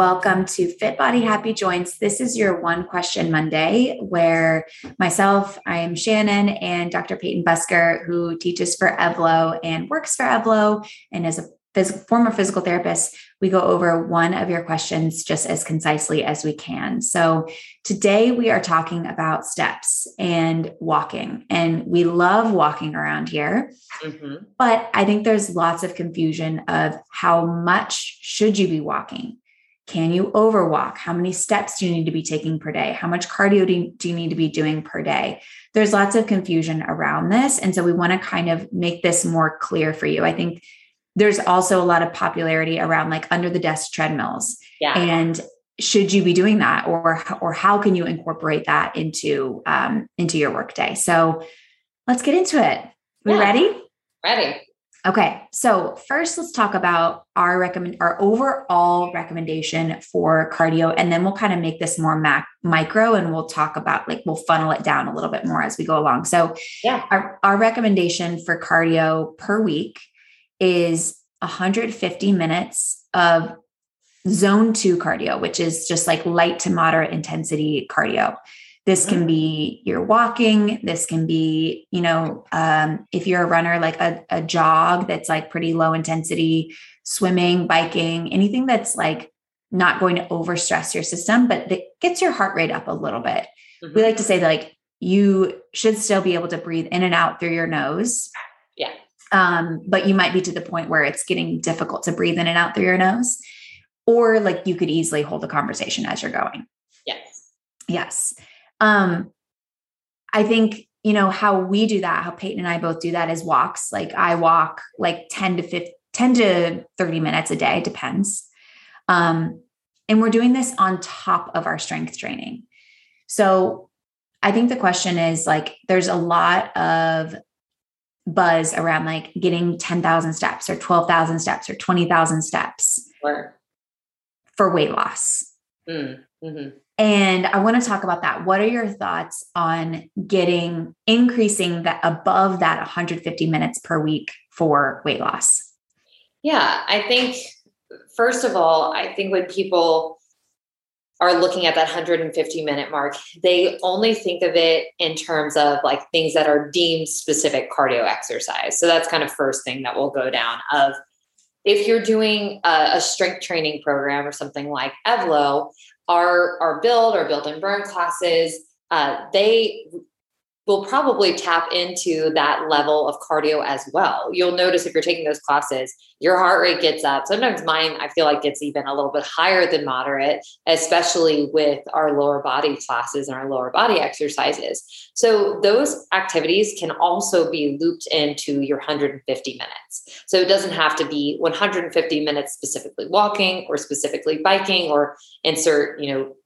Welcome to Fit Body Happy Joints. This is your one question Monday, where myself, I am Shannon, and Dr. Peyton Busker, who teaches for Evlo and works for Evlo and is a phys- former physical therapist, we go over one of your questions just as concisely as we can. So today we are talking about steps and walking, and we love walking around here. Mm-hmm. But I think there's lots of confusion of how much should you be walking? Can you overwalk? How many steps do you need to be taking per day? How much cardio do you, need to be doing per day? There's lots of confusion around this. And so we want to kind of make this more clear for you. I think there's also a lot of popularity around like under the desk treadmills. Yeah. And should you be doing that or or how can you incorporate that into um, into your workday? So let's get into it. We yeah. ready? Ready. Okay, so first let's talk about our recommend our overall recommendation for cardio, and then we'll kind of make this more mac- micro, and we'll talk about like we'll funnel it down a little bit more as we go along. So, yeah, our, our recommendation for cardio per week is 150 minutes of zone two cardio, which is just like light to moderate intensity cardio. This can be you're walking. This can be, you know, um, if you're a runner, like a, a jog that's like pretty low intensity, swimming, biking, anything that's like not going to overstress your system, but that gets your heart rate up a little bit. Mm-hmm. We like to say that like you should still be able to breathe in and out through your nose. Yeah. Um, but you might be to the point where it's getting difficult to breathe in and out through your nose. Or like you could easily hold a conversation as you're going. Yes. Yes. Um, I think, you know, how we do that, how Peyton and I both do that is walks. Like I walk like 10 to 15, 10 to 30 minutes a day, depends. Um, and we're doing this on top of our strength training. So I think the question is like, there's a lot of buzz around like getting 10,000 steps or 12,000 steps or 20,000 steps sure. for weight loss. Mm, mm-hmm. And I want to talk about that. What are your thoughts on getting increasing that above that 150 minutes per week for weight loss? Yeah, I think first of all, I think when people are looking at that 150 minute mark, they only think of it in terms of like things that are deemed specific cardio exercise. So that's kind of first thing that will go down of if you're doing a, a strength training program or something like Evlo, our our build our build and burn classes uh, they will probably tap into that level of cardio as well. You'll notice if you're taking those classes, your heart rate gets up. Sometimes mine, I feel like gets even a little bit higher than moderate, especially with our lower body classes and our lower body exercises. So those activities can also be looped into your 150 minutes. So it doesn't have to be 150 minutes specifically walking or specifically biking or insert, you know,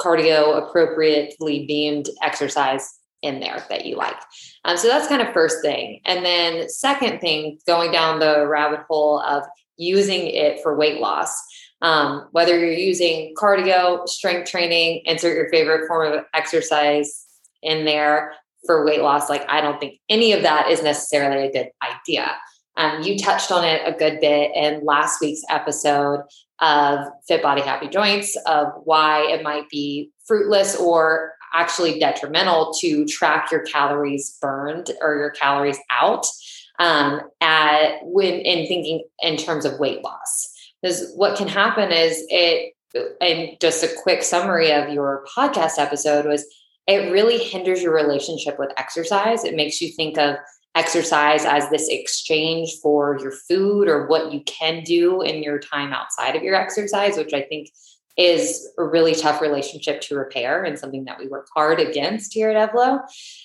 cardio appropriately beamed exercise in there that you like. Um, so that's kind of first thing. And then second thing, going down the rabbit hole of using it for weight loss. Um, whether you're using cardio, strength training, insert your favorite form of exercise in there for weight loss. Like, I don't think any of that is necessarily a good idea. Um, you touched on it a good bit in last week's episode of Fit Body Happy Joints of why it might be fruitless or actually detrimental to track your calories burned or your calories out um, at when in thinking in terms of weight loss. Because what can happen is it, and just a quick summary of your podcast episode was it really hinders your relationship with exercise. It makes you think of exercise as this exchange for your food or what you can do in your time outside of your exercise, which I think is a really tough relationship to repair and something that we work hard against here at Evlo.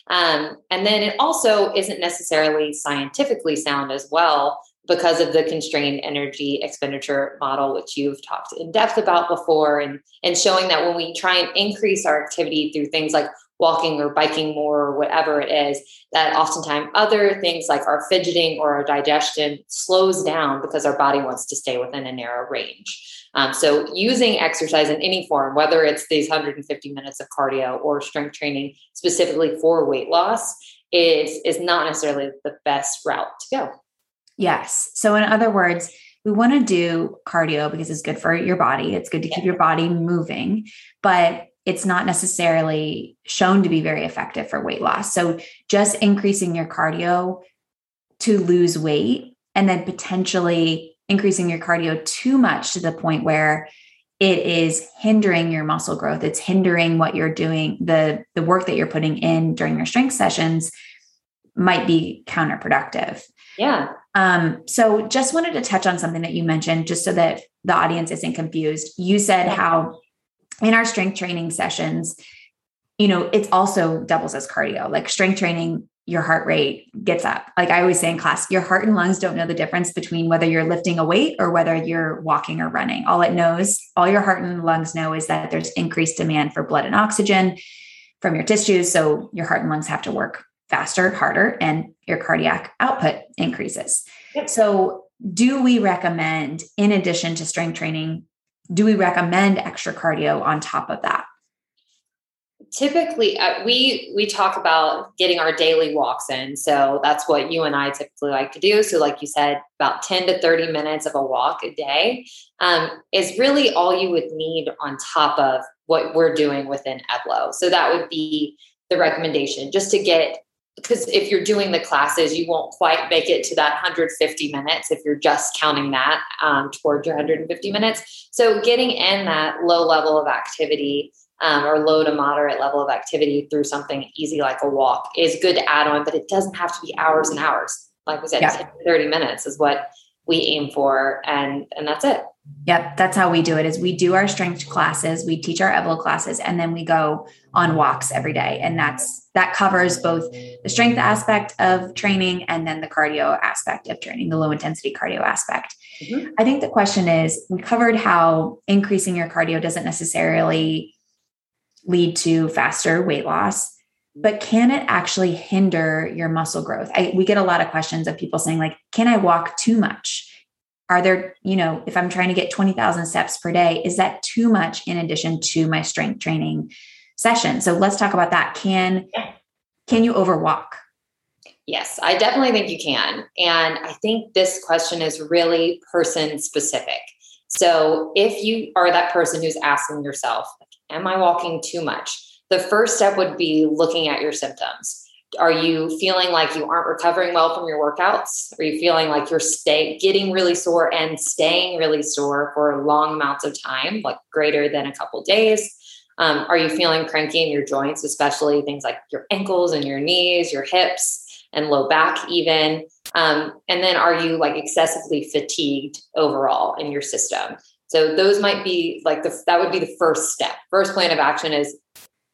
Um, and then it also isn't necessarily scientifically sound as well because of the constrained energy expenditure model, which you've talked in depth about before, and, and showing that when we try and increase our activity through things like walking or biking more or whatever it is, that oftentimes other things like our fidgeting or our digestion slows down because our body wants to stay within a narrow range. Um, so, using exercise in any form, whether it's these 150 minutes of cardio or strength training specifically for weight loss, is is not necessarily the best route to go. Yes. So, in other words, we want to do cardio because it's good for your body. It's good to keep your body moving, but it's not necessarily shown to be very effective for weight loss. So just increasing your cardio to lose weight and then potentially increasing your cardio too much to the point where it is hindering your muscle growth. It's hindering what you're doing the the work that you're putting in during your strength sessions might be counterproductive. Yeah. Um so just wanted to touch on something that you mentioned just so that the audience isn't confused. You said how in our strength training sessions you know it's also doubles as cardio like strength training your heart rate gets up. Like I always say in class, your heart and lungs don't know the difference between whether you're lifting a weight or whether you're walking or running. All it knows, all your heart and lungs know is that there's increased demand for blood and oxygen from your tissues. So your heart and lungs have to work faster, harder, and your cardiac output increases. Yep. So, do we recommend, in addition to strength training, do we recommend extra cardio on top of that? typically uh, we we talk about getting our daily walks in. So that's what you and i typically like to do. So like you said about 10 to 30 minutes of a walk a day um, is really all you would need on top of what we're doing within evlo so that would be the recommendation just to get because if you're doing the classes you won't quite make it to that 150 minutes if you're just counting that um, towards your 150 minutes so getting in that low level of activity um, or low to moderate level of activity through something easy like a walk is good to add on, but it doesn't have to be hours and hours. Like we said, yeah. 30 minutes is what we aim for and and that's it. Yep, that's how we do it. Is we do our strength classes, we teach our Evlo classes, and then we go on walks every day, and that's that covers both the strength aspect of training and then the cardio aspect of training, the low intensity cardio aspect. Mm-hmm. I think the question is, we covered how increasing your cardio doesn't necessarily lead to faster weight loss but can it actually hinder your muscle growth? I, we get a lot of questions of people saying like can i walk too much? Are there you know if i'm trying to get 20000 steps per day is that too much in addition to my strength training session? So let's talk about that. Can can you overwalk? Yes i definitely think you can. And i think this question is really person specific. So if you are that person who's asking yourself Am I walking too much? The first step would be looking at your symptoms. Are you feeling like you aren't recovering well from your workouts? Are you feeling like you're stay getting really sore and staying really sore for long amounts of time, like greater than a couple days? Um, are you feeling cranky in your joints, especially things like your ankles and your knees, your hips, and low back, even? Um, and then are you like excessively fatigued overall in your system? So those might be like the that would be the first step. First plan of action is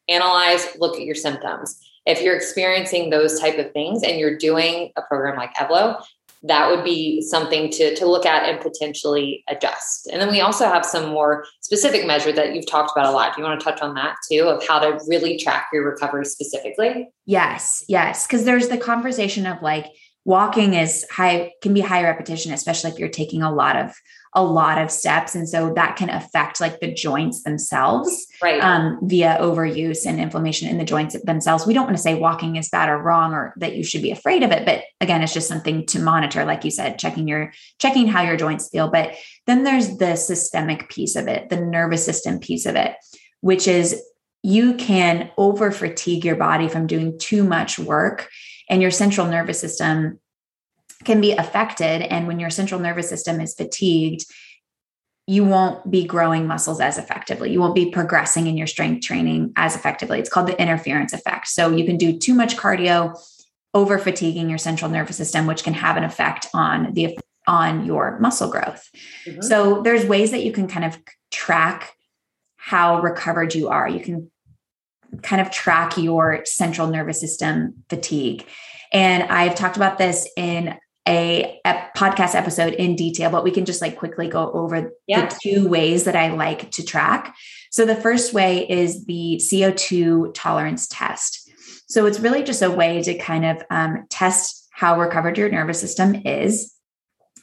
analyze, look at your symptoms. If you're experiencing those type of things and you're doing a program like Evlo, that would be something to, to look at and potentially adjust. And then we also have some more specific measure that you've talked about a lot. Do you want to touch on that too, of how to really track your recovery specifically? Yes, yes. Because there's the conversation of like walking is high, can be high repetition, especially if you're taking a lot of a lot of steps and so that can affect like the joints themselves right. um, via overuse and inflammation in the joints themselves. We don't want to say walking is bad or wrong or that you should be afraid of it but again it's just something to monitor like you said checking your checking how your joints feel. But then there's the systemic piece of it the nervous system piece of it which is you can over fatigue your body from doing too much work and your central nervous system can be affected. And when your central nervous system is fatigued, you won't be growing muscles as effectively. You won't be progressing in your strength training as effectively. It's called the interference effect. So you can do too much cardio, over fatiguing your central nervous system, which can have an effect on the on your muscle growth. Mm-hmm. So there's ways that you can kind of track how recovered you are. You can kind of track your central nervous system fatigue. And I've talked about this in a, a, podcast episode in detail, but we can just like quickly go over yeah. the two ways that I like to track. So the first way is the CO2 tolerance test. So it's really just a way to kind of um, test how recovered your nervous system is.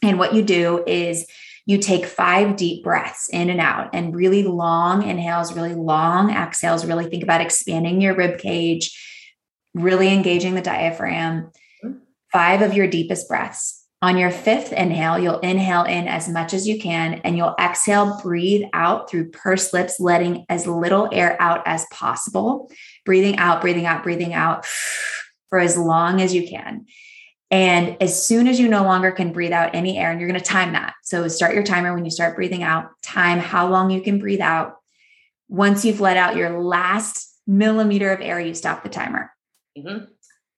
And what you do is you take five deep breaths in and out and really long inhales, really long exhales, really think about expanding your rib cage, really engaging the diaphragm five of your deepest breaths On your fifth inhale, you'll inhale in as much as you can and you'll exhale, breathe out through pursed lips, letting as little air out as possible. Breathing out, breathing out, breathing out for as long as you can. And as soon as you no longer can breathe out any air, and you're going to time that. So start your timer when you start breathing out, time how long you can breathe out. Once you've let out your last millimeter of air, you stop the timer. Mm-hmm.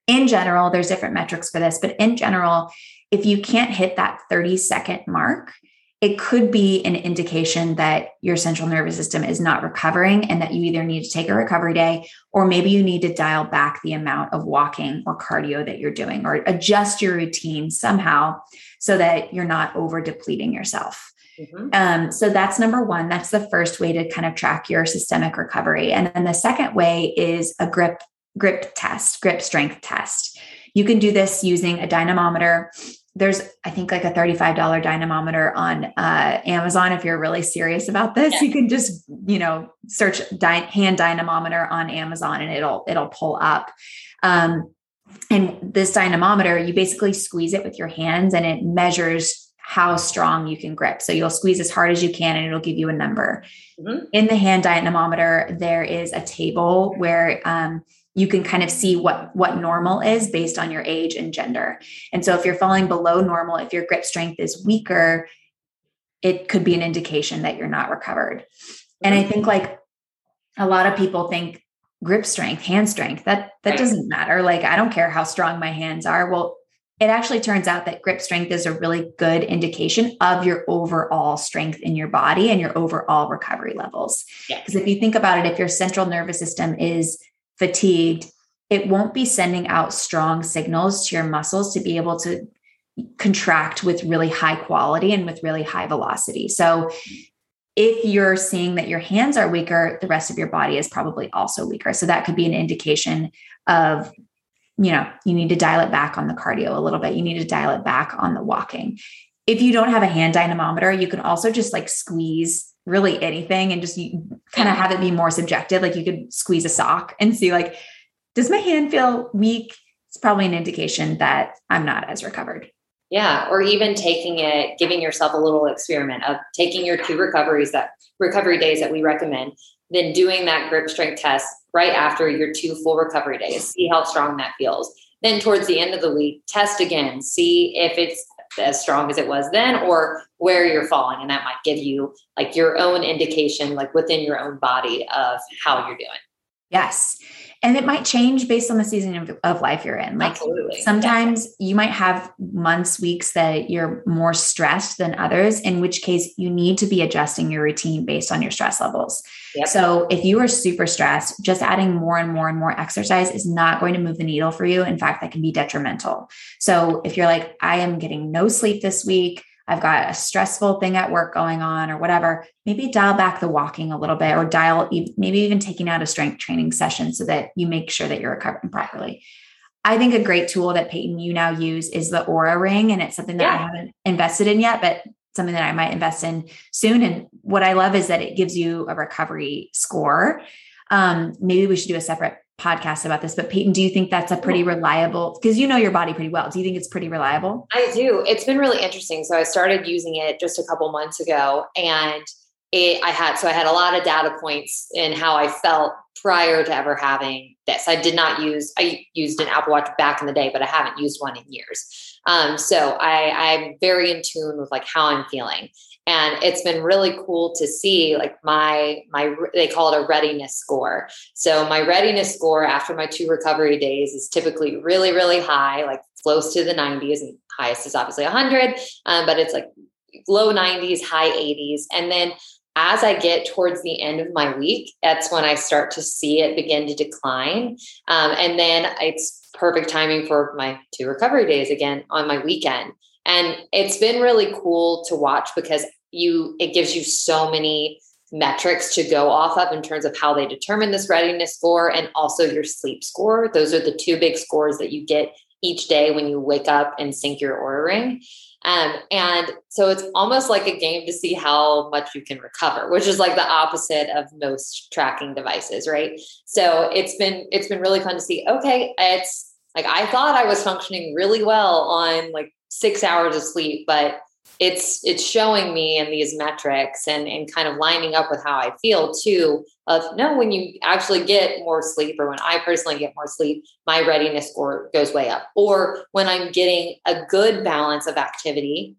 In general, there's different metrics for this, but in general, if you can't hit that 30 second mark, it could be an indication that your central nervous system is not recovering and that you either need to take a recovery day or maybe you need to dial back the amount of walking or cardio that you're doing or adjust your routine somehow so that you're not over depleting yourself. Mm-hmm. Um, so that's number one. That's the first way to kind of track your systemic recovery. And then the second way is a grip grip test, grip strength test. You can do this using a dynamometer. There's, I think, like a $35 dynamometer on uh, Amazon. If you're really serious about this, yeah. you can just, you know, search dy- hand dynamometer on Amazon and it'll it'll pull up. Um, and this dynamometer, you basically squeeze it with your hands and it measures how strong you can grip. So you'll squeeze as hard as you can and it'll give you a number. Mm-hmm. In the hand dynamometer, there is a table where um, you can kind of see what what normal is based on your age and gender. And so if you're falling below normal, if your grip strength is weaker, it could be an indication that you're not recovered. And I think like a lot of people think grip strength, hand strength, that that doesn't matter. Like I don't care how strong my hands are. Well, it actually turns out that grip strength is a really good indication of your overall strength in your body and your overall recovery levels. Because if you think about it, if your central nervous system is fatigued, it won't be sending out strong signals to your muscles to be able to contract with really high quality and with really high velocity. So if you're seeing that your hands are weaker, the rest of your body is probably also weaker. So that could be an indication of you know, you need to dial it back on the cardio a little bit. You need to dial it back on the walking. If you don't have a hand dynamometer, you can also just like squeeze really anything and just kind of have it be more subjective. Like you could squeeze a sock and see like, does my hand feel weak? It's probably an indication that I'm not as recovered. Yeah, or even taking it, giving yourself a little experiment of taking your two recoveries that recovery days that we recommend, then doing that grip strength test right after your two full recovery days. See how strong that feels. Then towards the end of the week, test again, see if it's as strong as it was then or where you're falling. And that might give you like your own indication, like within your own body of how you're doing. Yes and it might change based on the season of, of life you're in like Absolutely. sometimes yeah. you might have months weeks that you're more stressed than others in which case you need to be adjusting your routine based on your stress levels yep. so if you are super stressed just adding more and more and more exercise is not going to move the needle for you in fact that can be detrimental so if you're like i am getting no sleep this week I've got a stressful thing at work going on or whatever, maybe dial back the walking a little bit or dial maybe even taking out a strength training session so that you make sure that you're recovering properly. I think a great tool that Peyton you now use is the Oura ring and it's something that yeah. I haven't invested in yet but something that I might invest in soon and what I love is that it gives you a recovery score. Um, maybe we should do a separate podcast about this, but Peyton, do you think that's a pretty reliable? Because you know your body pretty well. Do you think it's pretty reliable? I do. It's been really interesting. So I started using it just a couple months ago, and it, I had so I had a lot of data points in how I felt prior to ever having this. I did not use. I used an Apple Watch back in the day, but I haven't used one in years. Um, so I, I'm very in tune with like how I'm feeling and it's been really cool to see like my my they call it a readiness score so my readiness score after my two recovery days is typically really really high like close to the 90s and highest is obviously 100 um, but it's like low 90s high 80s and then as I get towards the end of my week, that's when I start to see it begin to decline. Um, and then it's perfect timing for my two recovery days again on my weekend. And it's been really cool to watch because you it gives you so many metrics to go off of in terms of how they determine this readiness score and also your sleep score. Those are the two big scores that you get each day when you wake up and sync your Oura ring. Um, and so it's almost like a game to see how much you can recover, which is like the opposite of most tracking devices, right? So it's been it's been really fun to see. Okay, it's like I thought I was functioning really well on like six hours of sleep, but it's it's showing me in these metrics and and kind of lining up with how I feel too. Of no, when you actually get more sleep, or when I personally get more sleep, my readiness score goes way up. Or when I'm getting a good balance of activity,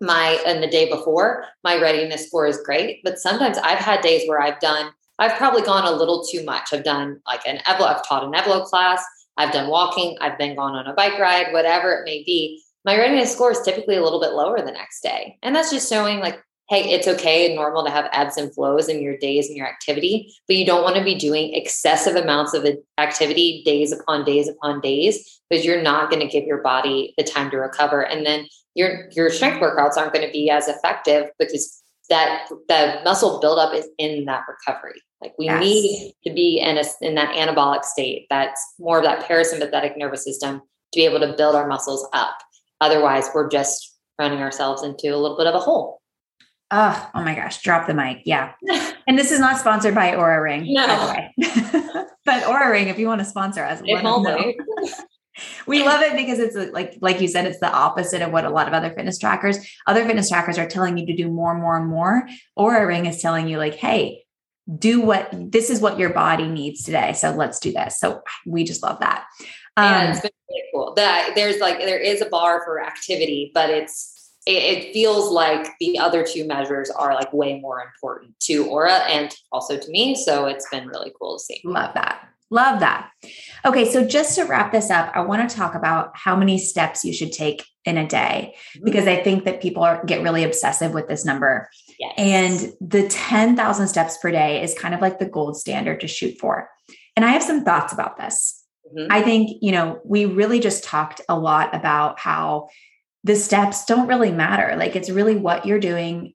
my and the day before, my readiness score is great. But sometimes I've had days where I've done, I've probably gone a little too much. I've done like an Evlo, I've taught an Evlo class, I've done walking, I've been gone on a bike ride, whatever it may be my readiness score is typically a little bit lower the next day. And that's just showing like, hey, it's okay and normal to have ebbs and flows in your days and your activity, but you don't want to be doing excessive amounts of activity days upon days upon days because you're not going to give your body the time to recover. And then your your strength workouts aren't going to be as effective because that the muscle buildup is in that recovery. Like we yes. need to be in a in that anabolic state. That's more of that parasympathetic nervous system to be able to build our muscles up. Otherwise, we're just running ourselves into a little bit of a hole. Oh, oh my gosh, drop the mic. Yeah. and this is not sponsored by Oura Ring, no. by the way. but Oura Ring, if you want to sponsor us, us know. we love it because it's like like you said it's the opposite of what a lot of other fitness trackers other fitness trackers are telling you to do more and more and more Oura Ring is telling you like hey do what this is what your body needs today so let's do this so we just love that um, yeah, it's been cool. That there's like there is a bar for activity, but it's it, it, feels like the other two measures are like way more important to Oura and also to me. So it's been really cool to see. Love that. Love that. Okay, so just to wrap this up, I want to talk about how many steps you should take in a day mm-hmm. because I think that people are, get really obsessive with this number. Yes. And the 10,000 steps per day is kind of like the gold standard to shoot for. And I have some thoughts about this. Mm-hmm. I think, you know, we really just talked a lot about how the steps don't really matter. Like it's really what you're doing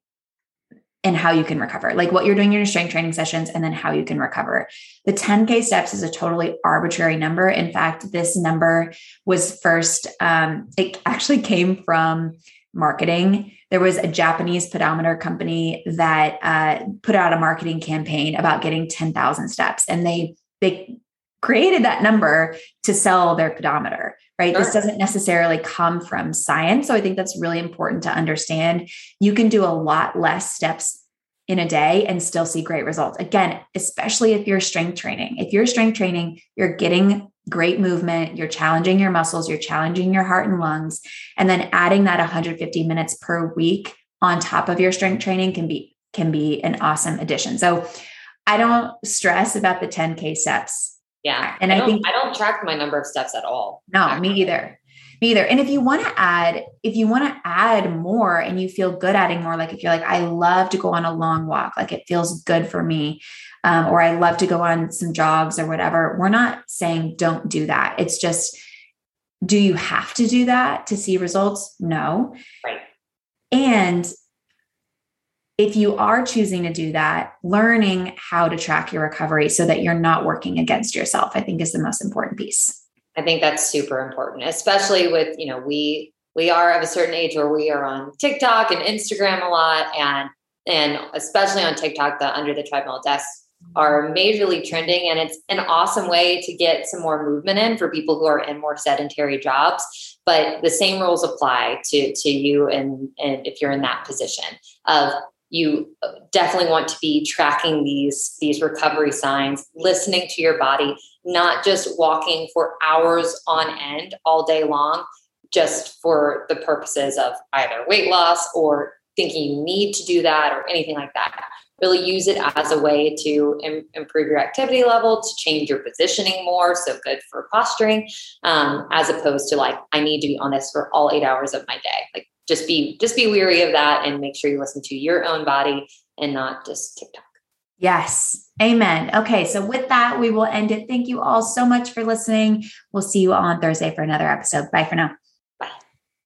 and how you can recover, like what you're doing in your strength training sessions and then how you can recover. The 10K steps is a totally arbitrary number. In fact, this number was first, um, it actually came from marketing. There was a Japanese pedometer company that uh, put out a marketing campaign about getting 10,000 steps and they they created that number to sell their pedometer, right? Sure. This doesn't necessarily come from science. So I think that's really important to understand. You can do a lot less steps in a day and still see great results. Again, especially if you're strength training. If you're strength training, you're getting great movement, you're challenging your muscles, you're challenging your heart and lungs, and then adding that 150 minutes per week on top of your strength training can be can be an awesome addition. So I don't stress about the 10k steps yeah. And I, I think I don't track my number of steps at all. No, actually. me either. Me either. And if you want to add, if you want to add more and you feel good adding more, like if you're like, I love to go on a long walk, like it feels good for me, um, or I love to go on some jogs or whatever, we're not saying don't do that. It's just, do you have to do that to see results? No. Right. And if you are choosing to do that, learning how to track your recovery so that you're not working against yourself, I think is the most important piece. I think that's super important, especially with, you know, we we are of a certain age where we are on TikTok and Instagram a lot and and especially on TikTok, the under the treadmill desks are majorly trending and it's an awesome way to get some more movement in for people who are in more sedentary jobs but the same rules apply to to you and and if you're in that position of you definitely want to be tracking these these recovery signs listening to your body not just walking for hours on end all day long just for the purposes of either weight loss or thinking you need to do that or anything like that really use it as a way to Im- improve your activity level to change your positioning more so good for posturing um, as opposed to like i need to be on this for all eight hours of my day like just be just be weary of that and make sure you listen to your own body and not just TikTok. Yes. Amen. Okay. So with that, we will end it. Thank you all so much for listening. We'll see you on Thursday for another episode. Bye for now.